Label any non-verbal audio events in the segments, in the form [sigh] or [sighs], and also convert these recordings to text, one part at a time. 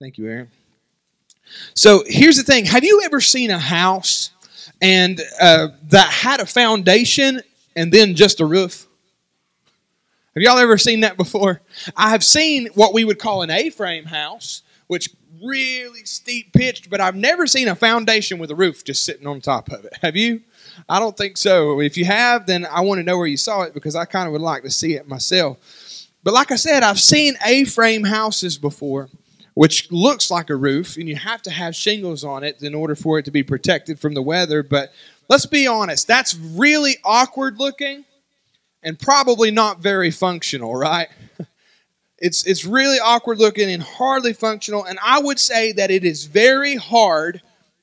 Thank you, Aaron. So here's the thing Have you ever seen a house and uh, that had a foundation and then just a roof? Have y'all ever seen that before? I have seen what we would call an A frame house, which really steep pitched, but I've never seen a foundation with a roof just sitting on top of it. Have you? I don't think so. If you have, then I want to know where you saw it because I kind of would like to see it myself. But like I said, I've seen A frame houses before, which looks like a roof, and you have to have shingles on it in order for it to be protected from the weather. But let's be honest, that's really awkward looking and probably not very functional, right? [laughs] It's, it's really awkward looking and hardly functional, and I would say that it is very hard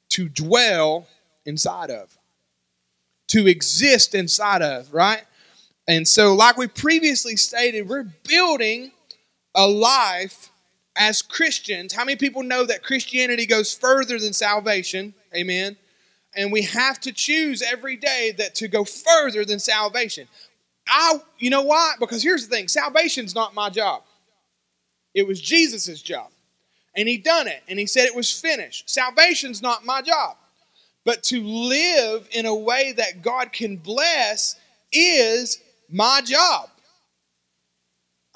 to dwell inside of, to exist inside of, right? And so, like we previously stated, we're building a life as Christians. How many people know that Christianity goes further than salvation? Amen. And we have to choose every day that to go further than salvation. I, you know why? Because here's the thing: salvation's not my job. It was Jesus' job, and He done it, and He said it was finished. Salvation's not my job, but to live in a way that God can bless is my job.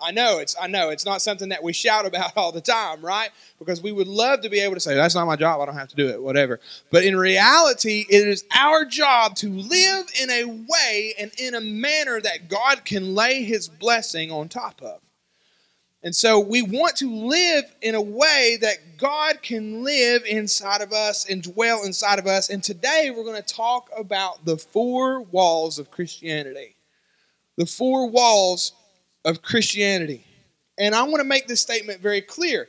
I know it's I know it's not something that we shout about [laughs] all the time, right? Because we would love to be able to say that's not my job, I don't have to do it, whatever. But in reality, it is our job to live in a way and in a manner that God can lay his blessing on top of. And so we want to live in a way that God can live inside of us and dwell inside of us. And today we're going to talk about the four walls of Christianity the four walls of Christianity. And I want to make this statement very clear.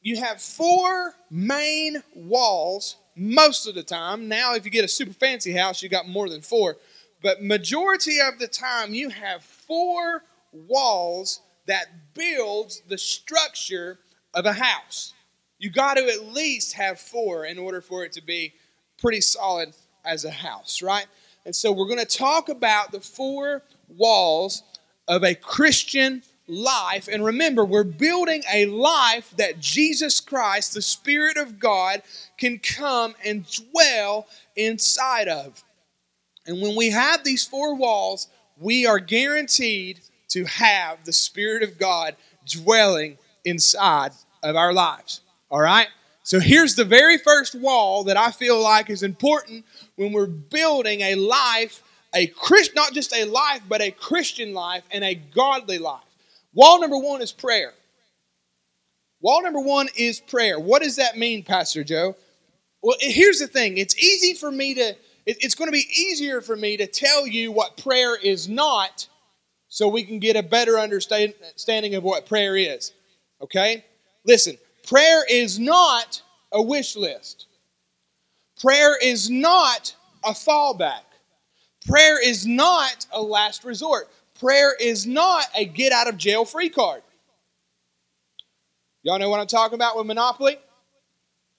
You have four main walls most of the time. Now, if you get a super fancy house, you got more than four. But majority of the time, you have four walls that builds the structure of a house. You got to at least have four in order for it to be pretty solid as a house, right? And so we're going to talk about the four walls of a Christian life. And remember, we're building a life that Jesus Christ, the Spirit of God, can come and dwell inside of. And when we have these four walls, we are guaranteed to have the Spirit of God dwelling inside of our lives. All right? So here's the very first wall that I feel like is important when we're building a life a Christ, not just a life, but a Christian life and a godly life. Wall number one is prayer. Wall number one is prayer. What does that mean, Pastor Joe? Well, here's the thing it's easy for me to, it's going to be easier for me to tell you what prayer is not so we can get a better understanding of what prayer is. Okay? Listen, prayer is not a wish list, prayer is not a fallback. Prayer is not a last resort. Prayer is not a get out of jail free card. Y'all know what I'm talking about with Monopoly?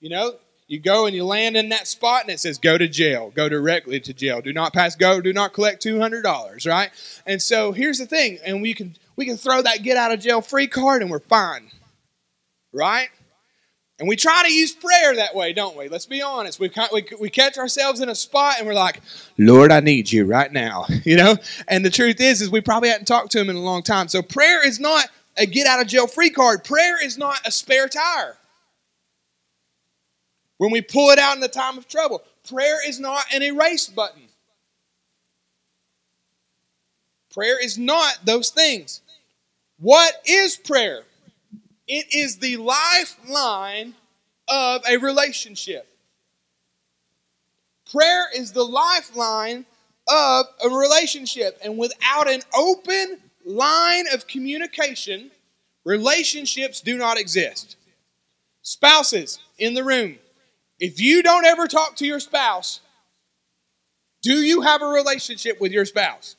You know, you go and you land in that spot and it says go to jail, go directly to jail. Do not pass go, do not collect $200, right? And so here's the thing, and we can we can throw that get out of jail free card and we're fine. Right? And we try to use prayer that way, don't we? Let's be honest. We, we, we catch ourselves in a spot and we're like, Lord, I need you right now. [laughs] You know? And the truth is, is we probably hadn't talked to him in a long time. So prayer is not a get out of jail free card. Prayer is not a spare tire. When we pull it out in the time of trouble, prayer is not an erase button. Prayer is not those things. What is prayer? It is the lifeline of a relationship. Prayer is the lifeline of a relationship. And without an open line of communication, relationships do not exist. Spouses in the room, if you don't ever talk to your spouse, do you have a relationship with your spouse?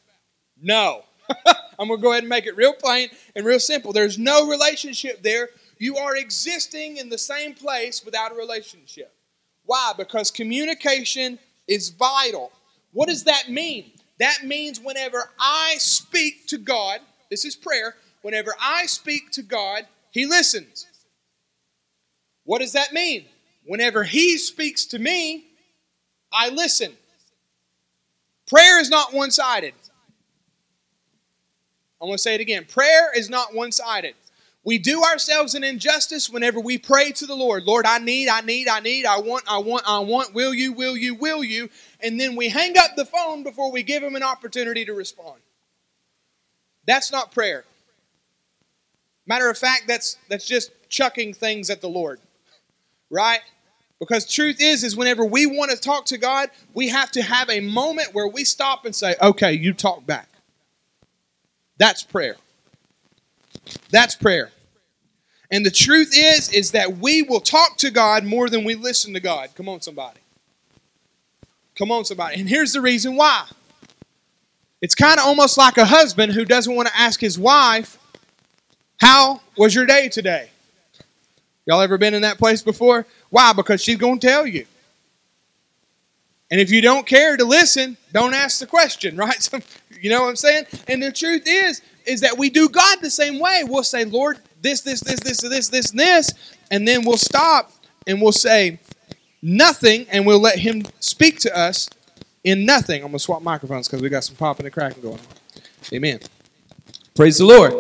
No. [laughs] I'm going to go ahead and make it real plain and real simple. There's no relationship there. You are existing in the same place without a relationship. Why? Because communication is vital. What does that mean? That means whenever I speak to God, this is prayer, whenever I speak to God, He listens. What does that mean? Whenever He speaks to me, I listen. Prayer is not one sided. I'm going to say it again. Prayer is not one sided. We do ourselves an injustice whenever we pray to the Lord. Lord, I need, I need, I need, I want, I want, I want, will you, will you, will you? And then we hang up the phone before we give him an opportunity to respond. That's not prayer. Matter of fact, that's that's just chucking things at the Lord. Right? Because truth is, is whenever we want to talk to God, we have to have a moment where we stop and say, okay, you talk back. That's prayer. That's prayer. And the truth is, is that we will talk to God more than we listen to God. Come on, somebody. Come on, somebody. And here's the reason why. It's kind of almost like a husband who doesn't want to ask his wife, How was your day today? Y'all ever been in that place before? Why? Because she's going to tell you. And if you don't care to listen, don't ask the question, [laughs] right? So, you know what I'm saying? And the truth is, is that we do God the same way. We'll say, Lord, this, this, this, this, this, this, and this, and then we'll stop and we'll say nothing, and we'll let Him speak to us in nothing. I'm gonna swap microphones because we got some popping and cracking going on. Amen. Praise the Lord.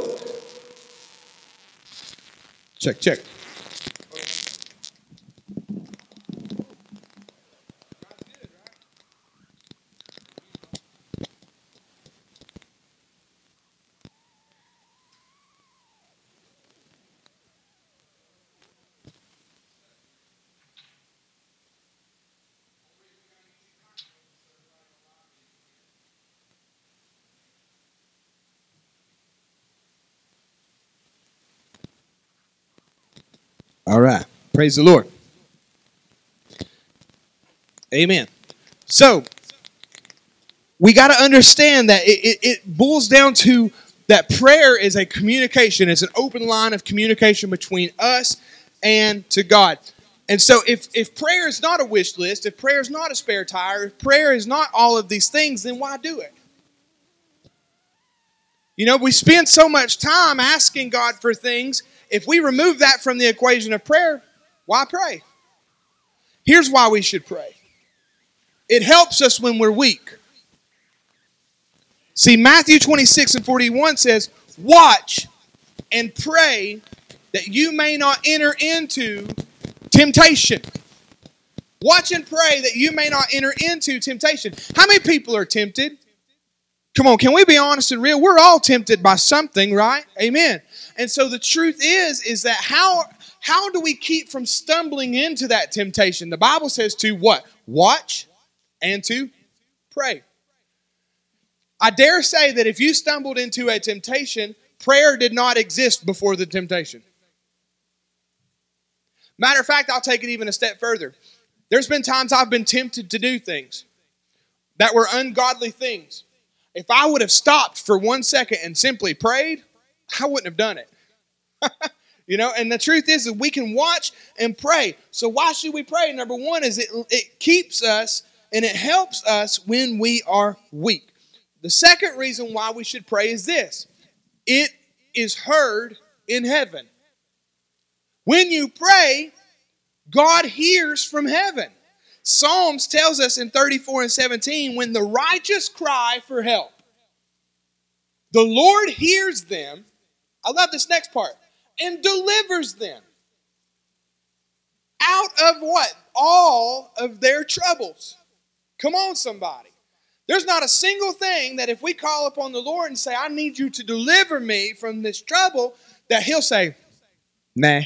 Check, check. All right. Praise the Lord. Amen. So, we got to understand that it, it, it, boils down to that prayer is a communication, it's an open line of communication between us and to God. And so, if, if prayer is not a wish list, if prayer is not a spare tire, if prayer is not all of these things, then why do it? You know, we spend so much time asking God for things if we remove that from the equation of prayer, why pray? Here's why we should pray it helps us when we're weak. See, Matthew 26 and 41 says, Watch and pray that you may not enter into temptation. Watch and pray that you may not enter into temptation. How many people are tempted? Come on, can we be honest and real? We're all tempted by something, right? Amen. And so the truth is, is that how how do we keep from stumbling into that temptation? The Bible says to what? Watch and to pray. I dare say that if you stumbled into a temptation, prayer did not exist before the temptation. Matter of fact, I'll take it even a step further. There's been times I've been tempted to do things that were ungodly things. If I would have stopped for one second and simply prayed, I wouldn't have done it. [laughs] you know, and the truth is that we can watch and pray. So why should we pray? Number one is it, it keeps us and it helps us when we are weak. The second reason why we should pray is this it is heard in heaven. When you pray, God hears from heaven. Psalms tells us in 34 and 17 when the righteous cry for help, the Lord hears them. I love this next part and delivers them out of what? All of their troubles. Come on, somebody. There's not a single thing that if we call upon the Lord and say, I need you to deliver me from this trouble, that He'll say, Nah.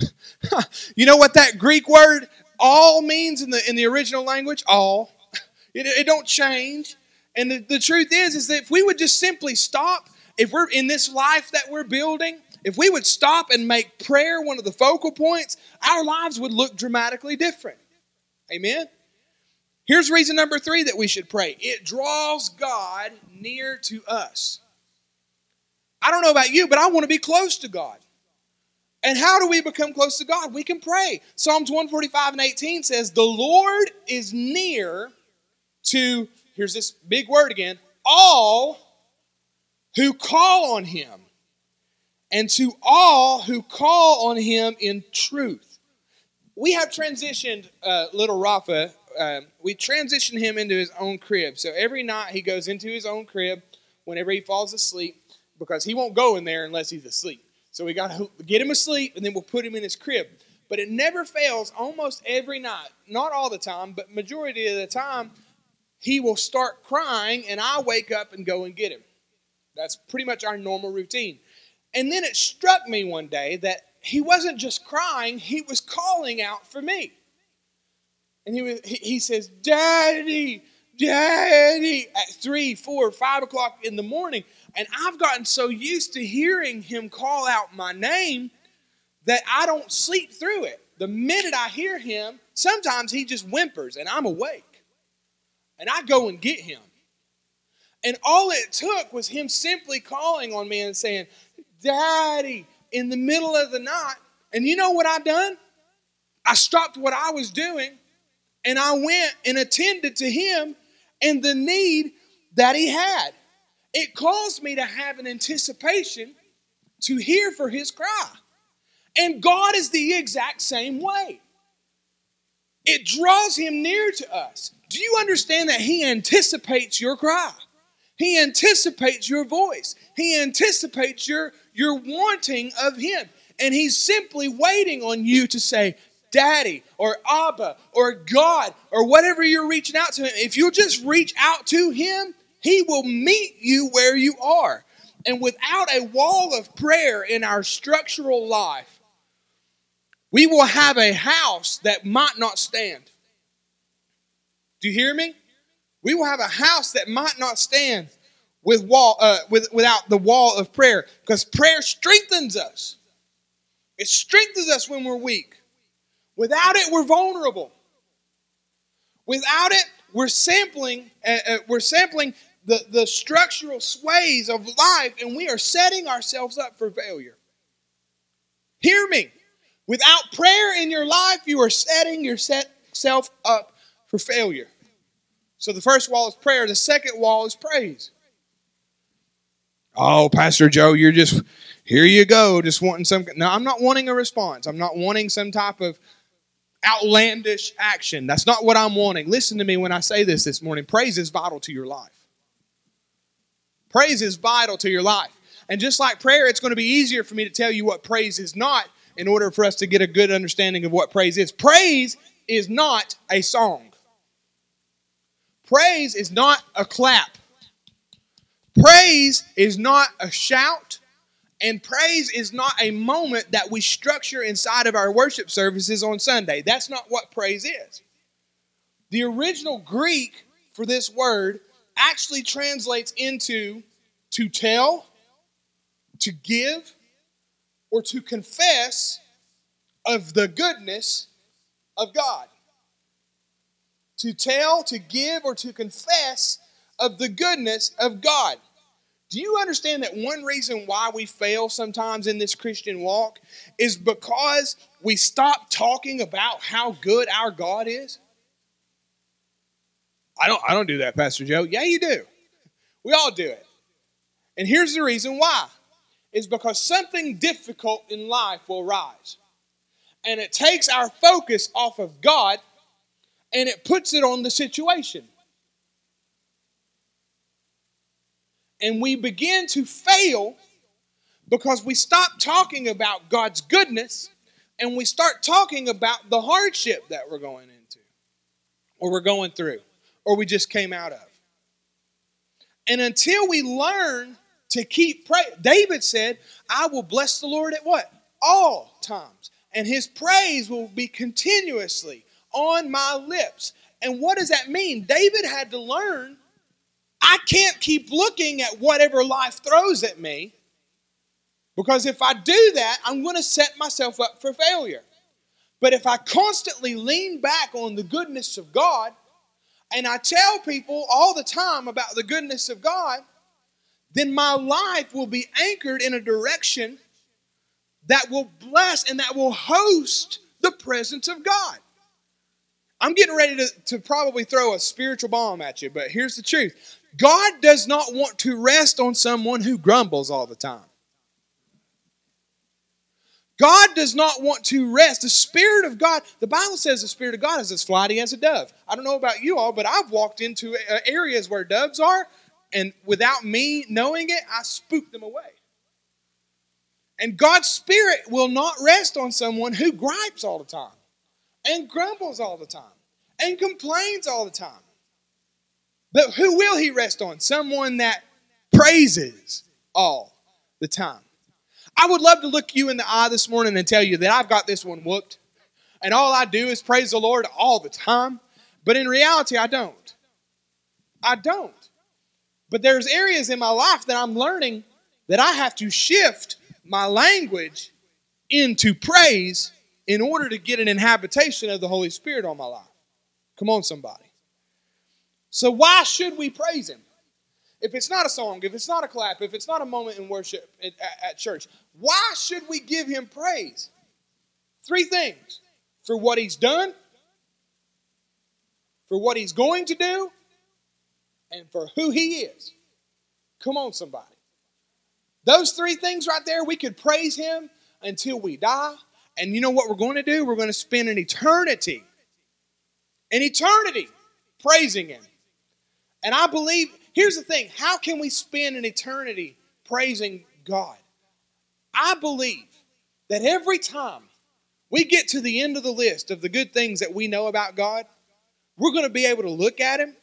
[laughs] you know what that Greek word all means in the in the original language? All. [laughs] It, it don't change. And the, the truth is, is that if we would just simply stop, if we're in this life that we're building, if we would stop and make prayer one of the focal points, our lives would look dramatically different. Amen? Here's reason number three that we should pray it draws God near to us. I don't know about you, but I want to be close to God. And how do we become close to God? We can pray. Psalms 145 and 18 says, The Lord is near to, here's this big word again, all who call on him and to all who call on him in truth. we have transitioned uh, little Rafa. Uh, we transitioned him into his own crib. So every night he goes into his own crib whenever he falls asleep because he won't go in there unless he's asleep. So we got to get him asleep and then we'll put him in his crib. But it never fails almost every night. Not all the time, but majority of the time he will start crying and I wake up and go and get him. That's pretty much our normal routine. And then it struck me one day that he wasn't just crying, he was calling out for me. And he, was, he says, Daddy, Daddy, at three, four, five o'clock in the morning. And I've gotten so used to hearing him call out my name that I don't sleep through it. The minute I hear him, sometimes he just whimpers and I'm awake. And I go and get him. And all it took was him simply calling on me and saying, Daddy, in the middle of the night. And you know what I done? I stopped what I was doing and I went and attended to him and the need that he had. It caused me to have an anticipation to hear for his cry. And God is the exact same way. It draws him near to us. Do you understand that he anticipates your cry? He anticipates your voice. He anticipates your, your wanting of him. And he's simply waiting on you to say, Daddy or Abba or God or whatever you're reaching out to him. If you just reach out to him, he will meet you where you are. And without a wall of prayer in our structural life, we will have a house that might not stand. Do you hear me? We will have a house that might not stand with wall uh, with, without the wall of prayer because prayer strengthens us. It strengthens us when we're weak. Without it, we're vulnerable. Without it, we're sampling. Uh, uh, we're sampling the, the structural sways of life, and we are setting ourselves up for failure. Hear me. Without prayer in your life, you are setting yourself up for failure. So the first wall is prayer, the second wall is praise. Oh, Pastor Joe, you're just here you go, just wanting some. No, I'm not wanting a response. I'm not wanting some type of outlandish action. That's not what I'm wanting. Listen to me when I say this this morning. Praise is vital to your life. Praise is vital to your life. And just like prayer, it's going to be easier for me to tell you what praise is not in order for us to get a good understanding of what praise is. Praise is not a song. Praise is not a clap. Praise is not a shout. And praise is not a moment that we structure inside of our worship services on Sunday. That's not what praise is. The original Greek for this word actually translates into to tell, to give, or to confess of the goodness of God. To tell, to give, or to confess of the goodness of God. Do you understand that one reason why we fail sometimes in this Christian walk is because we stop talking about how good our God is? I don't I don't do that, Pastor Joe. Yeah, you do. We all do it. And here's the reason why. Is because something difficult in life will rise. And it takes our focus off of God and it puts it on the situation. And we begin to fail because we stop talking about God's goodness and we start talking about the hardship that we're going into or we're going through or we just came out of. And until we learn to keep praying, David said, I will bless the Lord at what? All times. And his praise will be continuously on my lips. And what does that mean? David had to learn I can't keep looking at whatever life throws at me because if I do that, I'm going to set myself up for failure. But if I constantly lean back on the goodness of God and I tell people all the time about the goodness of God, then my life will be anchored in a direction that will bless and that will host the presence of God. I'm getting ready to, to probably throw a spiritual bomb at you, but here's the truth God does not want to rest on someone who grumbles all the time. God does not want to rest. The Spirit of God, the Bible says the Spirit of God is as flighty as a dove. I don't know about you all, but I've walked into uh, areas where doves are, and without me knowing it, I spook them away. And God's Spirit will not rest on someone who gripes all the time, and grumbles all the time, and complains all the time. But who will He rest on? Someone that praises all the time. I would love to look you in the eye this morning and tell you that I've got this one whooped, and all I do is praise the Lord all the time. But in reality, I don't. I don't. But there's areas in my life that I'm learning that I have to shift my language into praise in order to get an inhabitation of the Holy Spirit on my life. Come on, somebody. So, why should we praise Him? If it's not a song, if it's not a clap, if it's not a moment in worship at, at church, why should we give him praise? Three things for what he's done, for what he's going to do, and for who he is. Come on, somebody. Those three things right there, we could praise him until we die. And you know what we're going to do? We're going to spend an eternity, an eternity praising him. And I believe Here's the thing how can we spend an eternity praising God? I believe that every time we get to the end of the list of the good things that we know about God, we're going to be able to look at Him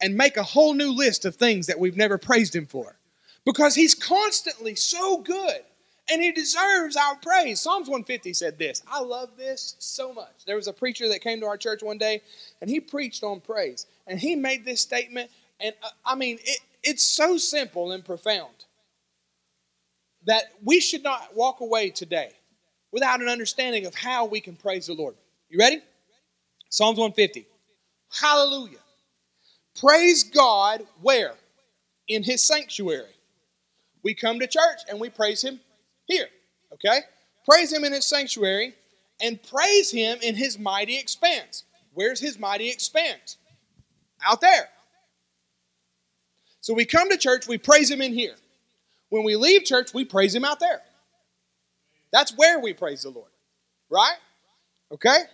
and make a whole new list of things that we've never praised Him for. Because He's constantly so good and He deserves our praise. Psalms 150 said this. I love this so much. There was a preacher that came to our church one day and he preached on praise. And he made this statement and uh, I mean, it, it's so simple and profound that we should not walk away today without an understanding of how we can praise the Lord. You ready? Psalms 150. Hallelujah. Praise God where? In His sanctuary. We come to church and we praise Him here. Okay? Praise Him in His sanctuary and praise Him in His mighty expanse. Where's His mighty expanse? Out there. So we come to church, we praise Him in here. When we leave church, we praise Him out there. That's where we praise the Lord, right? Okay?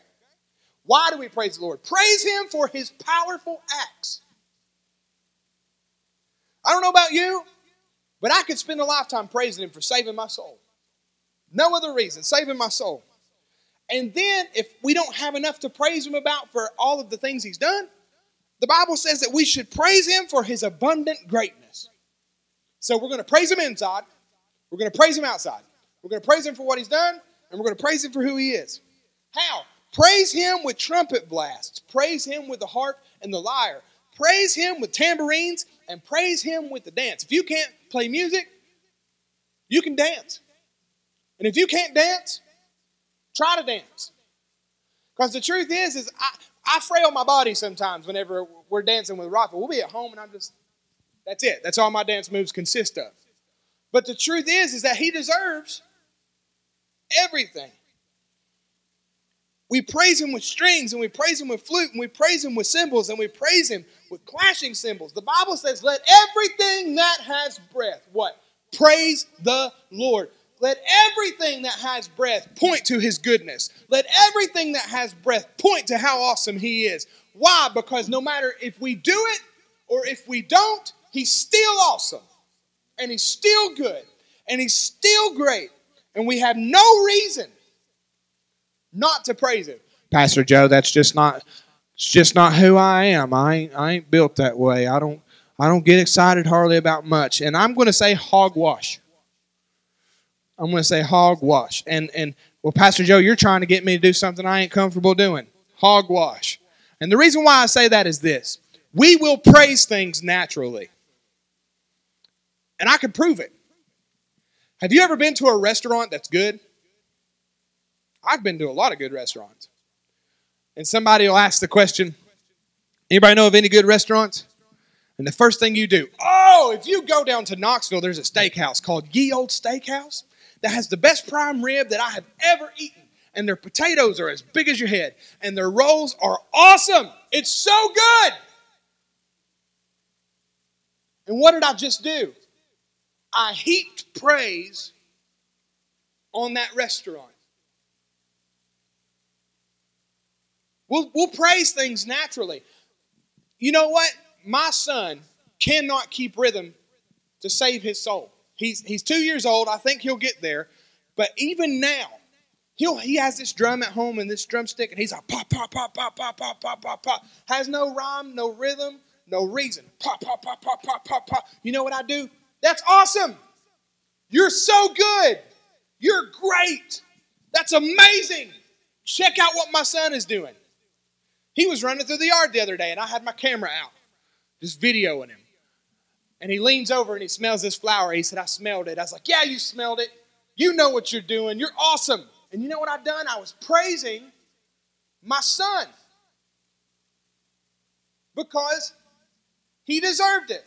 Why do we praise the Lord? Praise Him for His powerful acts. I don't know about you, but I could spend a lifetime praising Him for saving my soul. No other reason, saving my soul. And then, if we don't have enough to praise Him about for all of the things He's done, the Bible says that we should praise him for his abundant greatness. So we're going to praise him inside, we're going to praise him outside. We're going to praise him for what he's done, and we're going to praise him for who he is. How? Praise him with trumpet blasts, praise him with the harp and the lyre, praise him with tambourines, and praise him with the dance. If you can't play music, you can dance. And if you can't dance, try to dance. Because the truth is, is I, I frail my body sometimes whenever we're dancing with Rafa. We'll be at home and I'm just, that's it. That's all my dance moves consist of. But the truth is, is that he deserves everything. We praise him with strings and we praise him with flute and we praise him with cymbals and we praise him with clashing cymbals. The Bible says, let everything that has breath, what? Praise the Lord. Let everything that has breath point to his goodness. Let everything that has breath point to how awesome he is. Why? Because no matter if we do it or if we don't, he's still awesome. And he's still good. And he's still great. And we have no reason not to praise him. Pastor Joe, that's just not it's just not who I am. I ain't, I ain't built that way. I don't I don't get excited hardly about much. And I'm going to say hogwash. I'm going to say hogwash. And and well, Pastor Joe, you're trying to get me to do something I ain't comfortable doing. Hogwash. And the reason why I say that is this: we will praise things naturally, and I can prove it. Have you ever been to a restaurant that's good? I've been to a lot of good restaurants. And somebody will ask the question, anybody know of any good restaurants? And the first thing you do, oh, if you go down to Knoxville, there's a steakhouse called Ye Old Steakhouse that has the best prime rib that I have ever eaten. And their potatoes are as big as your head. And their rolls are awesome. It's so good. And what did I just do? I heaped praise on that restaurant. We'll, we'll praise things naturally. You know what? My son cannot keep rhythm to save his soul. He's, he's two years old. I think he'll get there. But even now, he'll, he has this drum at home and this drumstick, and he's like pop, pop, pop, pop, pop, pop, pop, pop, pop. Has no rhyme, no rhythm, no reason. Pop, pop, pop, pop, pop, pop, pop. You know what I do? That's awesome. You're so good. You're great. That's amazing. Check out what my son is doing. He was running through the yard the other day, and I had my camera out, just videoing him. And he leans over and he smells this flower. He said, I smelled it. I was like, Yeah, you smelled it. You know what you're doing. You're awesome. And you know what I've done? I was praising my son because he deserved it.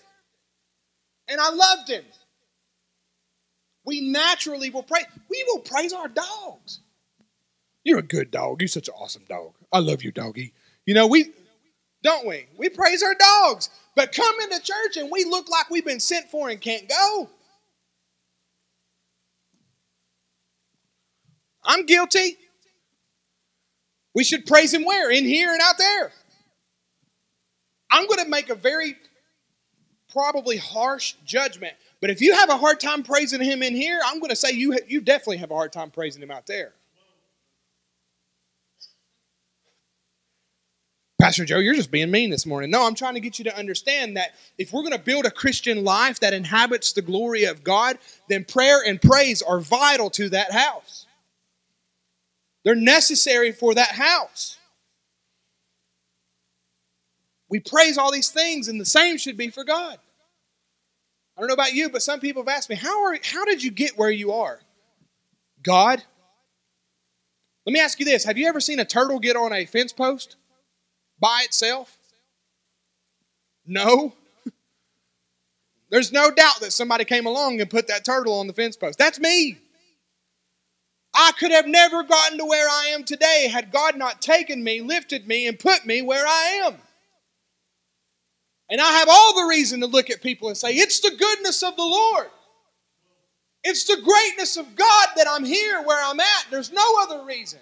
And I loved him. We naturally will praise. We will praise our dogs. You're a good dog. You're such an awesome dog. I love you, doggy. You know, we don't we? We praise our dogs. But come into church and we look like we've been sent for and can't go. I'm guilty. We should praise him where? In here and out there. I'm going to make a very probably harsh judgment. But if you have a hard time praising him in here, I'm going to say you, you definitely have a hard time praising him out there. Pastor Joe, you're just being mean this morning. No, I'm trying to get you to understand that if we're going to build a Christian life that inhabits the glory of God, then prayer and praise are vital to that house. They're necessary for that house. We praise all these things, and the same should be for God. I don't know about you, but some people have asked me, how, are, how did you get where you are? God? Let me ask you this Have you ever seen a turtle get on a fence post? By itself? No. There's no doubt that somebody came along and put that turtle on the fence post. That's me. I could have never gotten to where I am today had God not taken me, lifted me, and put me where I am. And I have all the reason to look at people and say, It's the goodness of the Lord. It's the greatness of God that I'm here where I'm at. There's no other reason.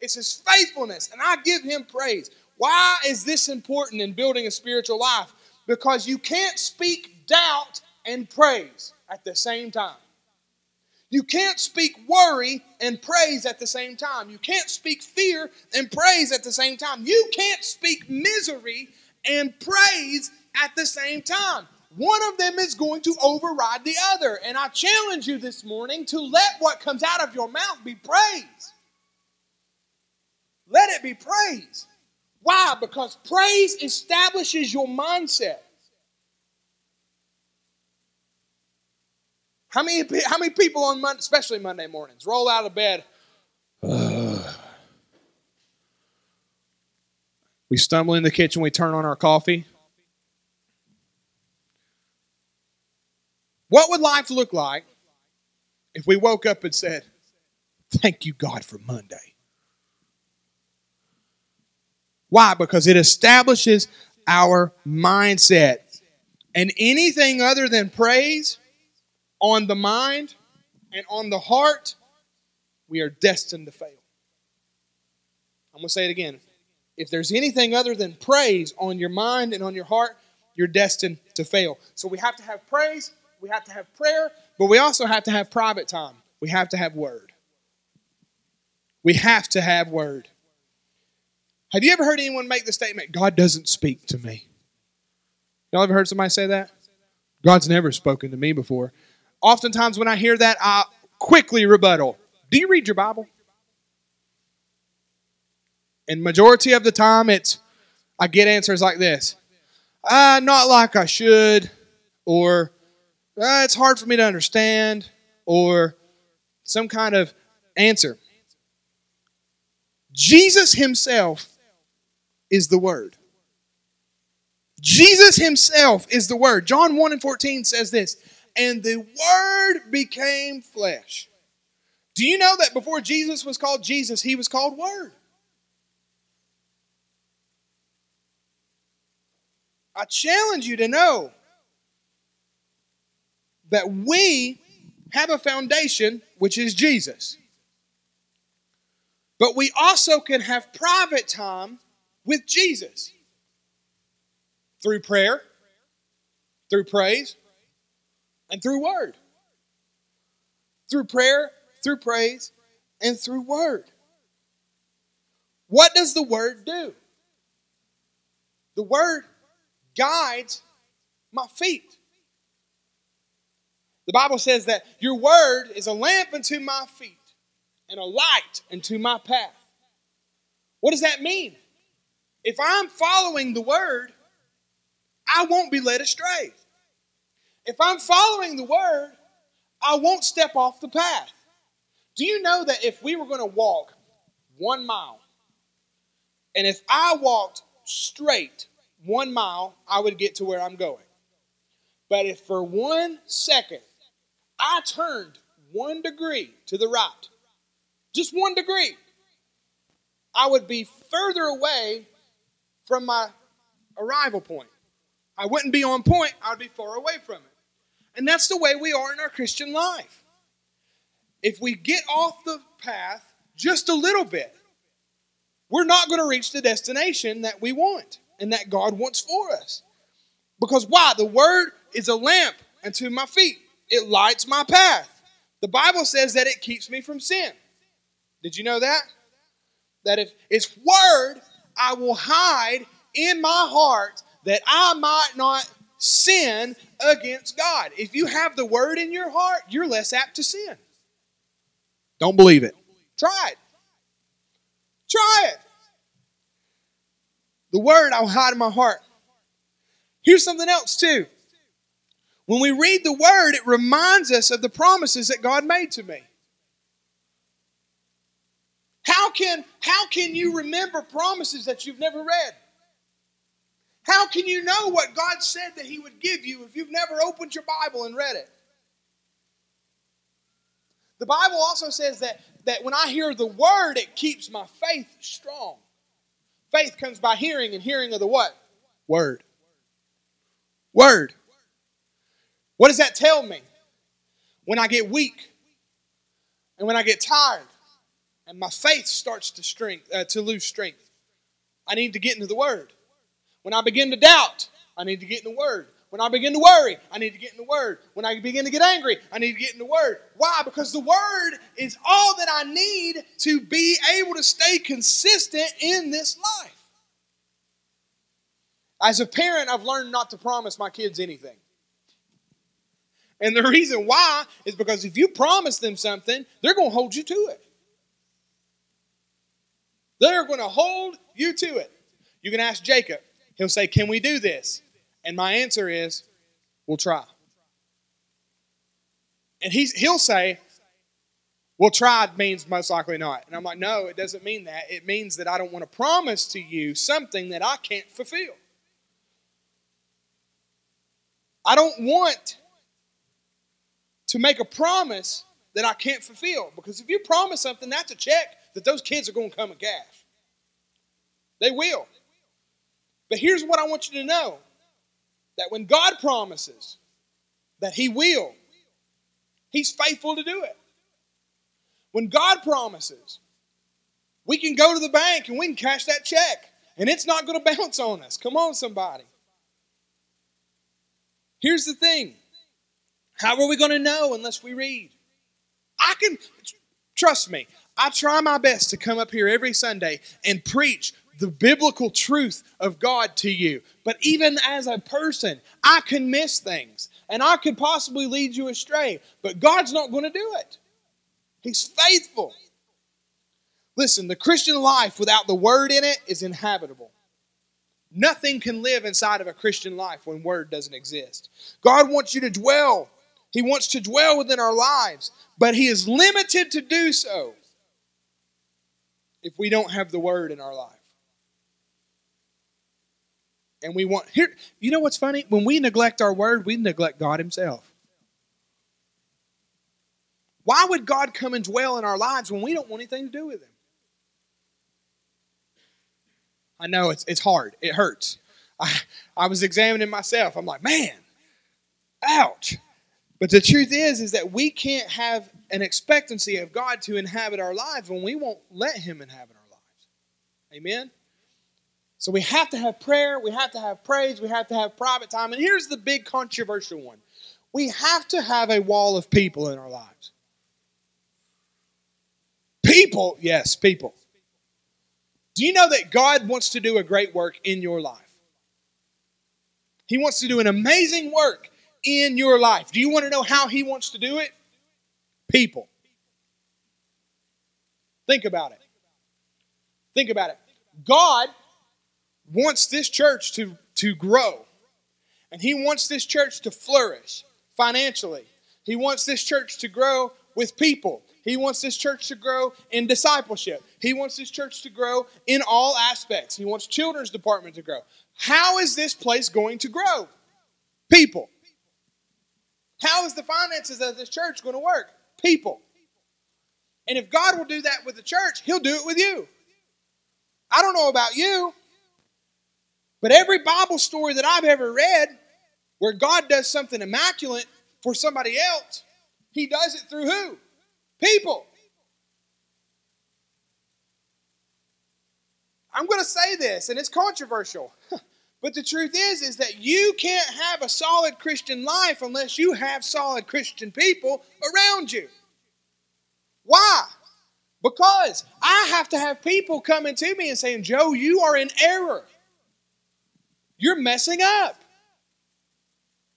It's His faithfulness, and I give Him praise. Why is this important in building a spiritual life? Because you can't speak doubt and praise at the same time. You can't speak worry and praise at the same time. You can't speak fear and praise at the same time. You can't speak misery and praise at the same time. One of them is going to override the other. And I challenge you this morning to let what comes out of your mouth be praise. Let it be praise. Why? Because praise establishes your mindset. How many, how many people on Monday, especially Monday mornings, roll out of bed? [sighs] we stumble in the kitchen, we turn on our coffee. What would life look like if we woke up and said, Thank you, God, for Monday? Why? Because it establishes our mindset. And anything other than praise on the mind and on the heart, we are destined to fail. I'm going to say it again. If there's anything other than praise on your mind and on your heart, you're destined to fail. So we have to have praise, we have to have prayer, but we also have to have private time. We have to have word. We have to have word. Have you ever heard anyone make the statement, God doesn't speak to me? Y'all ever heard somebody say that? God's never spoken to me before. Oftentimes, when I hear that, I quickly rebuttal. Do you read your Bible? And majority of the time, it's I get answers like this: uh, "Not like I should," or uh, "It's hard for me to understand," or some kind of answer. Jesus Himself is the Word. Jesus Himself is the Word. John 1 and 14 says this, and the Word became flesh. Do you know that before Jesus was called Jesus, He was called Word? I challenge you to know that we have a foundation, which is Jesus. But we also can have private time with Jesus through prayer, through praise, and through word. Through prayer, through praise, and through word. What does the word do? The word guides my feet. The Bible says that your word is a lamp unto my feet and a light unto my path. What does that mean? If I'm following the word, I won't be led astray. If I'm following the word, I won't step off the path. Do you know that if we were going to walk one mile, and if I walked straight one mile, I would get to where I'm going. But if for one second I turned one degree to the right, just one degree, I would be further away from my arrival point. I wouldn't be on point, I would be far away from it. And that's the way we are in our Christian life. If we get off the path just a little bit, we're not going to reach the destination that we want and that God wants for us. Because why? The Word is a lamp unto my feet, it lights my path. The Bible says that it keeps me from sin. Did you know that? That if it's Word, I will hide in my heart that I might not sin against God. If you have the Word in your heart, you're less apt to sin. Don't believe it. Try it. Try it. The word I'll hide in my heart. Here's something else, too. When we read the word, it reminds us of the promises that God made to me. How can, how can you remember promises that you've never read? How can you know what God said that He would give you if you've never opened your Bible and read it? The Bible also says that, that when I hear the word, it keeps my faith strong. Faith comes by hearing, and hearing of the what? Word. Word. What does that tell me? When I get weak and when I get tired and my faith starts to strength uh, to lose strength, I need to get into the Word. When I begin to doubt, I need to get in the Word. When I begin to worry, I need to get in the Word. When I begin to get angry, I need to get in the Word. Why? Because the Word is all that I need to be able to stay consistent in this life. As a parent, I've learned not to promise my kids anything. And the reason why is because if you promise them something, they're going to hold you to it. They're going to hold you to it. You can ask Jacob. He'll say, Can we do this? And my answer is, we'll try. And he's, he'll say, well, tried means most likely not. And I'm like, no, it doesn't mean that. It means that I don't want to promise to you something that I can't fulfill. I don't want to make a promise that I can't fulfill. Because if you promise something, that's a check that those kids are going to come and cash. They will. But here's what I want you to know that when God promises that He will, He's faithful to do it. When God promises, we can go to the bank and we can cash that check, and it's not going [laughs] to bounce on us. Come on, somebody. Here's the thing how are we going to know unless we read? I can, trust me, I try my best to come up here every Sunday and preach the biblical truth of God to you. But even as a person, I can miss things and I could possibly lead you astray. But God's not going to do it, He's faithful. Listen, the Christian life without the Word in it is inhabitable. Nothing can live inside of a Christian life when Word doesn't exist. God wants you to dwell. He wants to dwell within our lives, but He is limited to do so if we don't have the Word in our life. And we want here you know what's funny? When we neglect our word we neglect god himself. Why would god come and dwell in our lives when we don't want anything to do with him? I know it's, it's hard. It hurts. I, I was examining myself. I'm like man ouch But the truth is, is that we can't have an expectancy of God to inhabit our lives when we won't let Him inhabit our lives. Amen? So we have to have prayer, we have to have praise, we have to have private time. And here's the big controversial one we have to have a wall of people in our lives. People, yes, people. Do you know that God wants to do a great work in your life? He wants to do an amazing work in your life. Do you want to know how He wants to do it? People. Think about it. Think about it. God wants this church to, to grow, and He wants this church to flourish financially. He wants this church to grow with people. He wants this church to grow in discipleship. He wants this church to grow in all aspects. He wants children's department to grow. How is this place going to grow? People. How is the finances of this church going to work? People. And if God will do that with the church, He'll do it with you. I don't know about you, but every Bible story that I've ever read where God does something immaculate for somebody else, He does it through who? People. I'm going to say this, and it's controversial. [laughs] But the truth is, is that you can't have a solid Christian life unless you have solid Christian people around you. Why? Because I have to have people coming to me and saying, Joe, you are in error. You're messing up.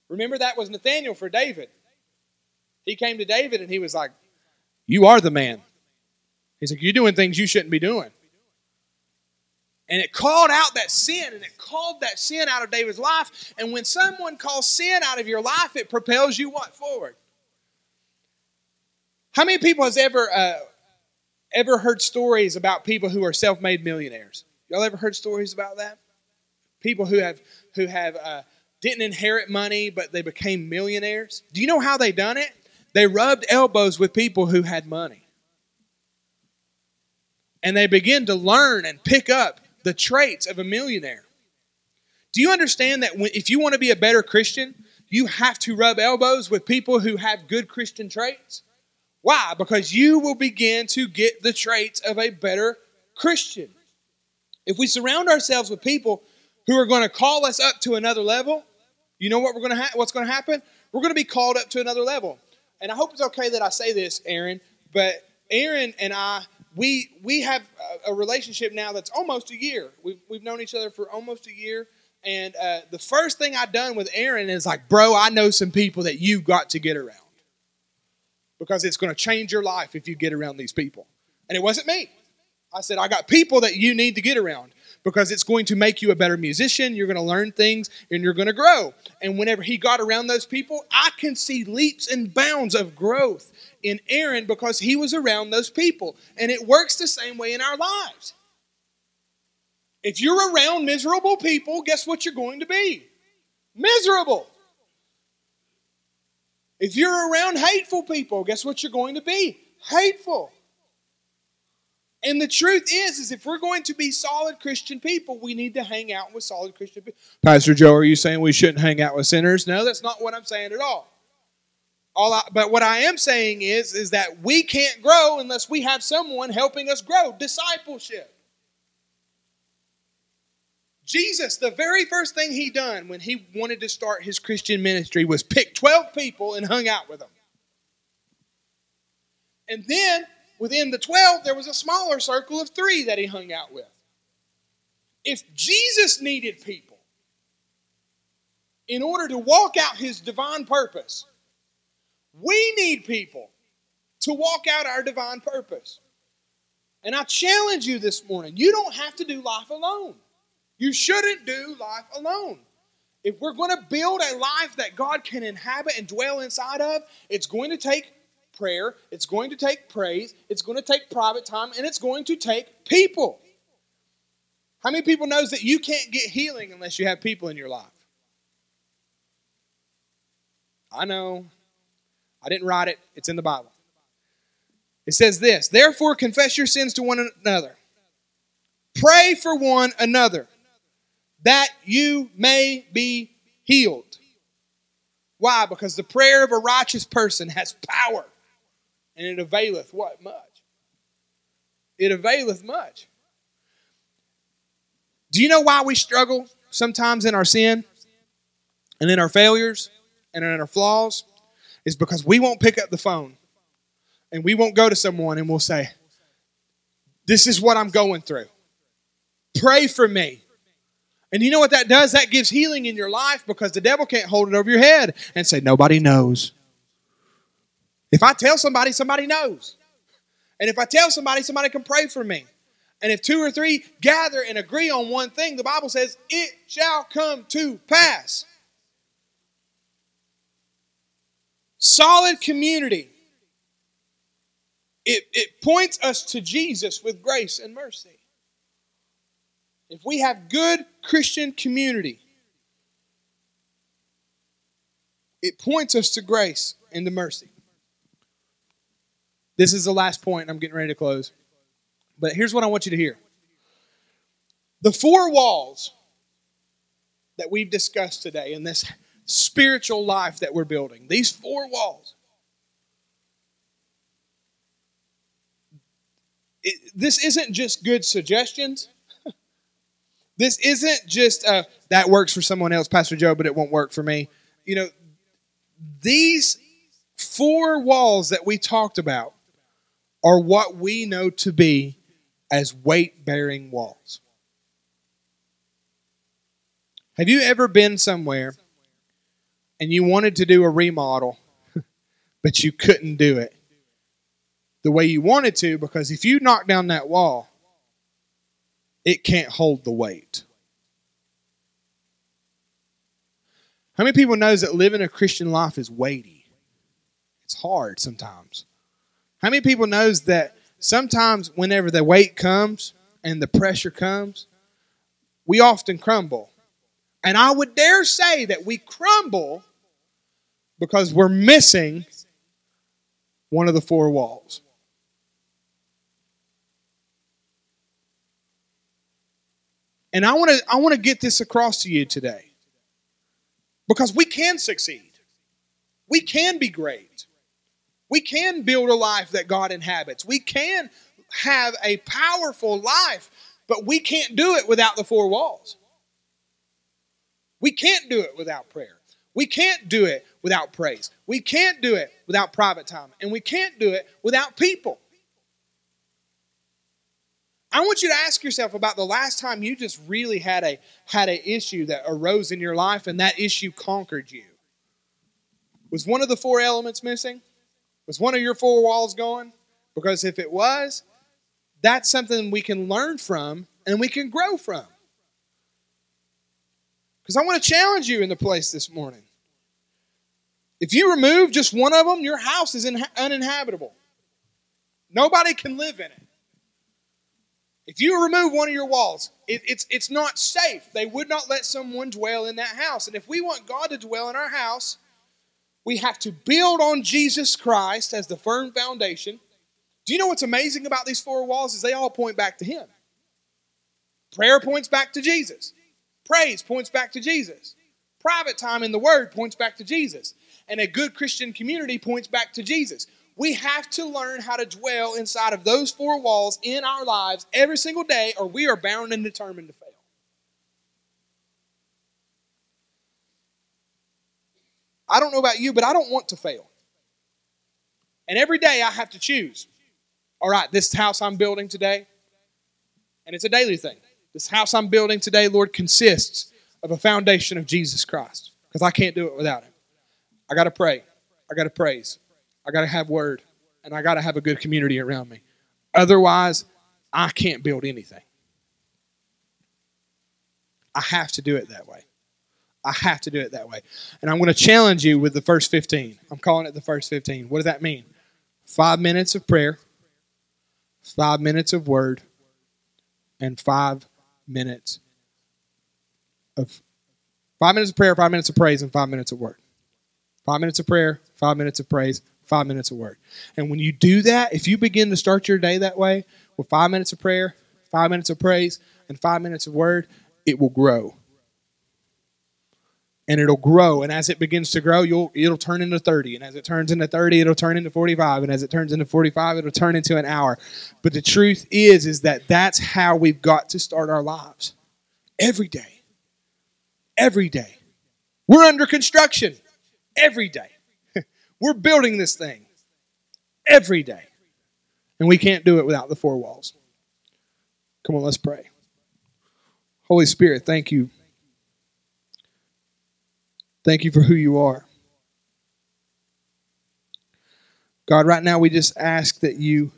Remember, that was Nathaniel for David. He came to David and he was like, You are the man. He's like, You're doing things you shouldn't be doing. And it called out that sin, and it called that sin out of David's life. And when someone calls sin out of your life, it propels you what forward? How many people has ever uh, ever heard stories about people who are self-made millionaires? Y'all ever heard stories about that? People who have who have uh, didn't inherit money, but they became millionaires. Do you know how they done it? They rubbed elbows with people who had money, and they begin to learn and pick up the traits of a millionaire. Do you understand that when, if you want to be a better Christian, you have to rub elbows with people who have good Christian traits? Why? Because you will begin to get the traits of a better Christian. If we surround ourselves with people who are going to call us up to another level, you know what we're going to ha- what's going to happen? We're going to be called up to another level. And I hope it's okay that I say this, Aaron, but Aaron and I we we have a, relationship now that's almost a year. We've we've known each other for almost a year. And uh, the first thing I done with Aaron is like, bro, I know some people that you've got to get around because it's going to change your life if you get around these people. And it wasn't me. I said, I got people that you need to get around because it's going to make you a better musician. You're going to learn things and you're going to grow. And whenever he got around those people, I can see leaps and bounds of growth in Aaron because he was around those people. And it works the same way in our lives. If you're around miserable people, guess what you're going to be? Miserable. If you're around hateful people, guess what you're going to be? Hateful. And the truth is, is if we're going to be solid Christian people, we need to hang out with solid Christian people. Pastor Joe, are you saying we shouldn't hang out with sinners? No, that's not what I'm saying at all. All I, but what I am saying is, is that we can't grow unless we have someone helping us grow. Discipleship. Jesus, the very first thing he done when he wanted to start his Christian ministry was pick 12 people and hung out with them. And then within the 12, there was a smaller circle of three that he hung out with. If Jesus needed people in order to walk out his divine purpose, we need people to walk out our divine purpose. And I challenge you this morning you don't have to do life alone. You shouldn't do life alone. If we're going to build a life that God can inhabit and dwell inside of, it's going to take prayer, it's going to take praise, it's going to take private time, and it's going to take people. How many people knows that you can't get healing unless you have people in your life? I know. I didn't write it, it's in the Bible. It says this Therefore, confess your sins to one another, pray for one another, that you may be healed. Why? Because the prayer of a righteous person has power, and it availeth what? Much. It availeth much. Do you know why we struggle sometimes in our sin and in our failures and in our flaws? Is because we won't pick up the phone and we won't go to someone and we'll say, This is what I'm going through. Pray for me. And you know what that does? That gives healing in your life because the devil can't hold it over your head and say, Nobody knows. If I tell somebody, somebody knows. And if I tell somebody, somebody can pray for me. And if two or three gather and agree on one thing, the Bible says, it shall come to pass. Solid community. It, it points us to Jesus with grace and mercy. If we have good Christian community, it points us to grace and to mercy. This is the last point. I'm getting ready to close. But here's what I want you to hear the four walls that we've discussed today in this spiritual life that we're building, these four walls. It, this isn't just good suggestions. [laughs] This isn't just uh, that works for someone else, Pastor Joe, but it won't work for me. You know, these four walls that we talked about are what we know to be as weight bearing walls. Have you ever been somewhere and you wanted to do a remodel, [laughs] but you couldn't do it the way you wanted to because if you knock down that wall, it can't hold the weight. How many people knows that living a Christian life is weighty? It's hard sometimes. How many people knows that sometimes whenever the weight comes and the pressure comes, we often crumble. And I would dare say that we crumble because we're missing one of the four walls. And I want to I want to get this across to you today. Because we can succeed. We can be great. We can build a life that God inhabits. We can have a powerful life, but we can't do it without the four walls. We can't do it without prayer. We can't do it without praise. We can't do it without private time. And we can't do it without people. I want you to ask yourself about the last time you just really had a had an issue that arose in your life and that issue conquered you. Was one of the four elements missing? Was one of your four walls gone? Because if it was, that's something we can learn from and we can grow from. Because I want to challenge you in the place this morning. If you remove just one of them, your house is uninhabitable. Nobody can live in it. If you remove one of your walls, it, it's, it's not safe. They would not let someone dwell in that house. And if we want God to dwell in our house, we have to build on Jesus Christ as the firm foundation. Do you know what's amazing about these four walls is they all point back to him. Prayer points back to Jesus. Praise points back to Jesus. Private time in the word points back to Jesus. And a good Christian community points back to Jesus. We have to learn how to dwell inside of those four walls in our lives every single day, or we are bound and determined to fail. I don't know about you, but I don't want to fail. And every day I have to choose. All right, this house I'm building today, and it's a daily thing. This house I'm building today, Lord, consists of a foundation of Jesus Christ because I can't do it without Him. I got to pray. I got to praise. I got to have word, and I got to have a good community around me. Otherwise, I can't build anything. I have to do it that way. I have to do it that way. And I'm going to challenge you with the first 15. I'm calling it the first 15. What does that mean? Five minutes of prayer, five minutes of word, and five minutes of five minutes of prayer, five minutes of praise, and five minutes of word. Five minutes of prayer, five minutes of praise, five minutes of word. And when you do that, if you begin to start your day that way with five minutes of prayer, five minutes of praise, and five minutes of word, it will grow. And it'll grow. And as it begins to grow, you'll it'll turn into 30. And as it turns into 30, it'll turn into 45. And as it turns into 45, it'll turn into an hour. But the truth is, is that that's how we've got to start our lives. Every day. Every day. We're under construction. Every day. [laughs] We're building this thing. Every day. And we can't do it without the four walls. Come on, let's pray. Holy Spirit, thank you Thank you for who you are. God, right now we just ask that you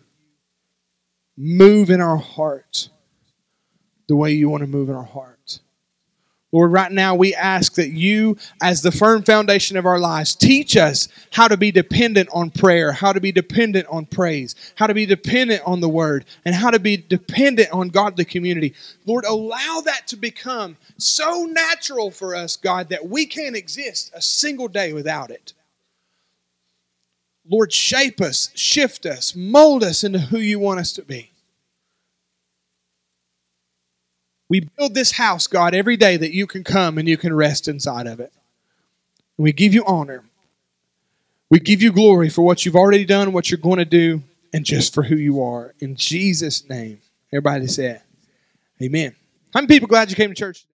move in our hearts the way you want to move in our hearts. Lord, right now we ask that you, as the firm foundation of our lives, teach us how to be dependent on prayer, how to be dependent on praise, how to be dependent on the word, and how to be dependent on God, the community. Lord, allow that to become so natural for us, God, that we can't exist a single day without it. Lord, shape us, shift us, mold us into who you want us to be. We build this house, God, every day that you can come and you can rest inside of it. We give you honor. We give you glory for what you've already done, what you're going to do, and just for who you are. In Jesus' name. Everybody say, Amen. How many people glad you came to church?